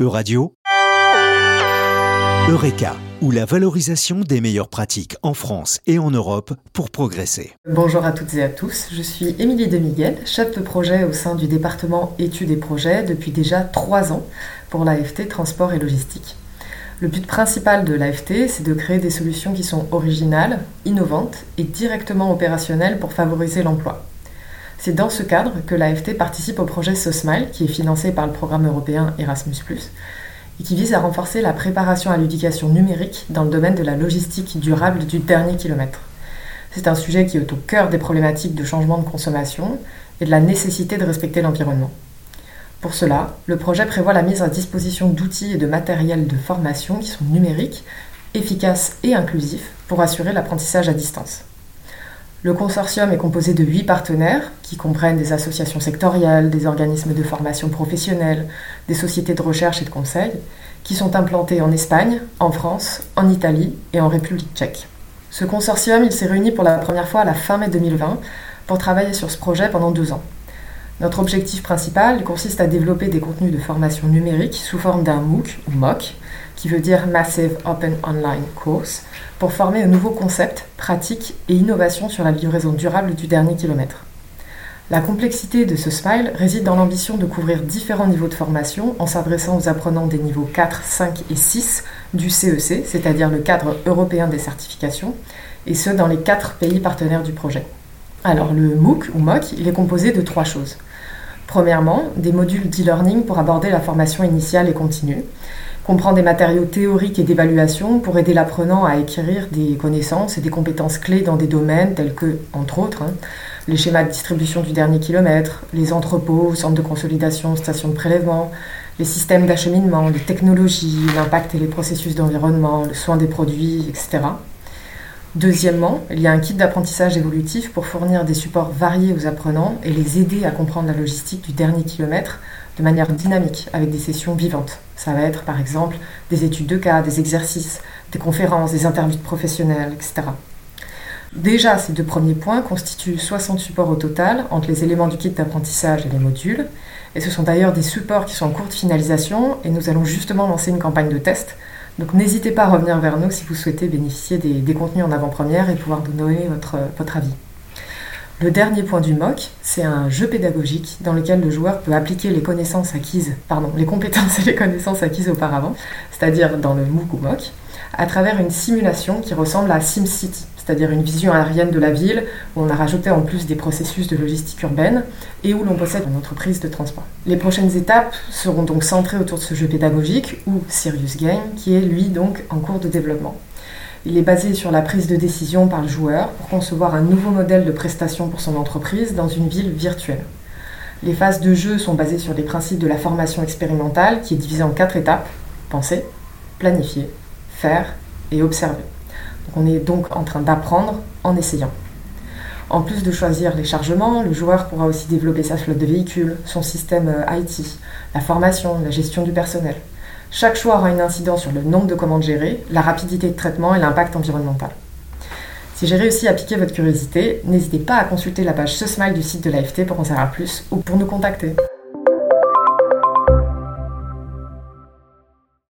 Euradio, Eureka, ou la valorisation des meilleures pratiques en France et en Europe pour progresser. Bonjour à toutes et à tous, je suis Émilie Demiguel, chef de projet au sein du département études et projets depuis déjà trois ans pour l'AFT Transport et Logistique. Le but principal de l'AFT, c'est de créer des solutions qui sont originales, innovantes et directement opérationnelles pour favoriser l'emploi. C'est dans ce cadre que l'AFT participe au projet SOSMILE, qui est financé par le programme européen Erasmus, et qui vise à renforcer la préparation à l'éducation numérique dans le domaine de la logistique durable du dernier kilomètre. C'est un sujet qui est au cœur des problématiques de changement de consommation et de la nécessité de respecter l'environnement. Pour cela, le projet prévoit la mise à disposition d'outils et de matériel de formation qui sont numériques, efficaces et inclusifs pour assurer l'apprentissage à distance. Le consortium est composé de huit partenaires qui comprennent des associations sectorielles, des organismes de formation professionnelle, des sociétés de recherche et de conseil, qui sont implantés en Espagne, en France, en Italie et en République tchèque. Ce consortium, s'est réuni pour la première fois à la fin mai 2020 pour travailler sur ce projet pendant deux ans. Notre objectif principal consiste à développer des contenus de formation numérique sous forme d'un MOOC ou MOOC, qui veut dire Massive Open Online Course, pour former un nouveau concept, pratiques et innovations sur la livraison durable du dernier kilomètre. La complexité de ce SMILE réside dans l'ambition de couvrir différents niveaux de formation en s'adressant aux apprenants des niveaux 4, 5 et 6 du CEC, e c'est-à-dire le cadre européen des certifications, et ce dans les quatre pays partenaires du projet. Alors le MOOC ou MOOC, il est composé de trois choses. Premièrement, des modules d'e-learning pour aborder la formation initiale et continue, comprend des matériaux théoriques et d'évaluation pour aider l'apprenant à acquérir des connaissances et des compétences clés dans des domaines tels que, entre autres, hein, les schémas de distribution du dernier kilomètre, les entrepôts, centres de consolidation, stations de prélèvement, les systèmes d'acheminement, les technologies, l'impact et les processus d'environnement, le soin des produits, etc. Deuxièmement, il y a un kit d'apprentissage évolutif pour fournir des supports variés aux apprenants et les aider à comprendre la logistique du dernier kilomètre de manière dynamique avec des sessions vivantes. Ça va être par exemple des études de cas, des exercices, des conférences, des interviews de professionnels, etc. Déjà, ces deux premiers points constituent 60 supports au total entre les éléments du kit d'apprentissage et les modules. Et ce sont d'ailleurs des supports qui sont en cours de finalisation et nous allons justement lancer une campagne de test donc n'hésitez pas à revenir vers nous si vous souhaitez bénéficier des, contenus en avant-première et pouvoir nous donner votre, avis. Le dernier point du MOOC, c'est un jeu pédagogique dans lequel le joueur peut appliquer les connaissances acquises, pardon, les compétences et les connaissances acquises auparavant, c'est-à-dire dans le MOOC ou MOOC, à travers une simulation qui ressemble à SimCity c'est-à-dire une vision aérienne de la ville, où on a rajouté en plus des processus de logistique urbaine et où l'on possède une entreprise de transport. Les prochaines étapes seront donc centrées autour de ce jeu pédagogique, ou Serious Game, qui est lui donc en cours de développement. Il est basé sur la prise de décision par le joueur pour concevoir un nouveau modèle de prestation pour son entreprise dans une ville virtuelle. Les phases de jeu sont basées sur les principes de la formation expérimentale qui est divisée en quatre étapes penser, planifier, faire et observer. On est donc en train d'apprendre en essayant. En plus de choisir les chargements, le joueur pourra aussi développer sa flotte de véhicules, son système euh, IT, la formation, la gestion du personnel. Chaque choix aura une incidence sur le nombre de commandes gérées, la rapidité de traitement et l'impact environnemental. Si j'ai réussi à piquer votre curiosité, n'hésitez pas à consulter la page SoSmile du site de l'AFT pour en savoir plus ou pour nous contacter.